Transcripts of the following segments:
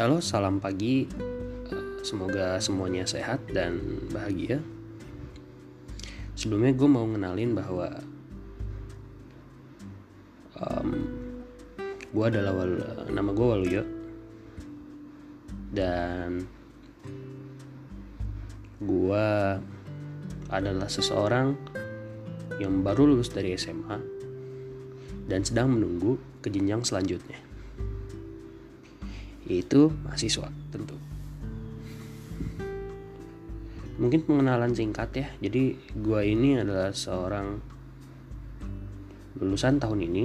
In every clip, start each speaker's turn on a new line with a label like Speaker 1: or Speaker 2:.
Speaker 1: Halo, salam pagi. Eh, Semoga semuanya sehat dan bahagia. Sebelumnya gue mau ngenalin bahwa um, gue adalah wal, nama gue Waluyo dan gue adalah seseorang yang baru lulus dari SMA dan sedang menunggu ke jenjang selanjutnya yaitu mahasiswa tentu. Mungkin pengenalan singkat ya. Jadi gua ini adalah seorang lulusan tahun ini.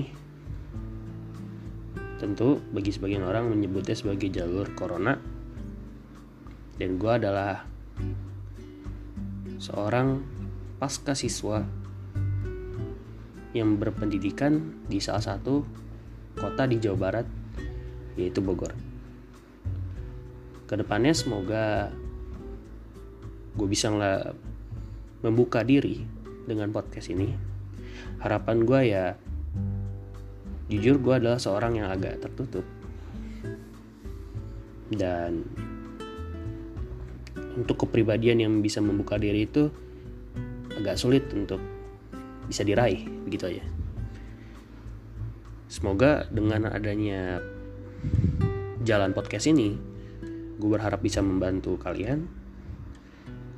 Speaker 1: Tentu bagi sebagian orang menyebutnya sebagai jalur corona. Dan gua adalah seorang pasca siswa yang berpendidikan di salah satu kota di Jawa Barat yaitu Bogor ke depannya semoga gue bisa nggak membuka diri dengan podcast ini. Harapan gue ya jujur gue adalah seorang yang agak tertutup. Dan untuk kepribadian yang bisa membuka diri itu agak sulit untuk bisa diraih begitu aja. Semoga dengan adanya jalan podcast ini gue berharap bisa membantu kalian.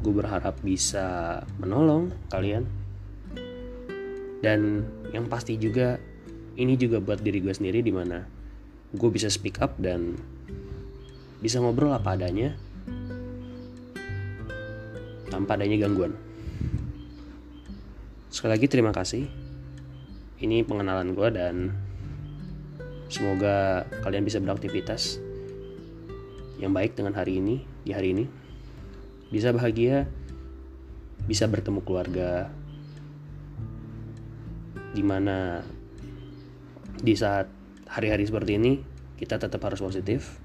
Speaker 1: Gue berharap bisa menolong kalian. Dan yang pasti juga ini juga buat diri gue sendiri di mana gue bisa speak up dan bisa ngobrol apa adanya tanpa adanya gangguan. Sekali lagi terima kasih. Ini pengenalan gue dan semoga kalian bisa beraktivitas yang baik dengan hari ini di hari ini bisa bahagia bisa bertemu keluarga di mana di saat hari-hari seperti ini kita tetap harus positif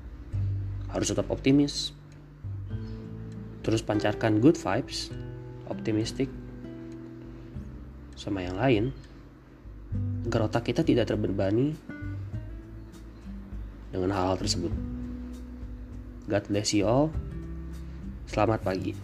Speaker 1: harus tetap optimis terus pancarkan good vibes optimistik sama yang lain. Agar otak kita tidak terbebani dengan hal-hal tersebut God bless you all. Selamat pagi.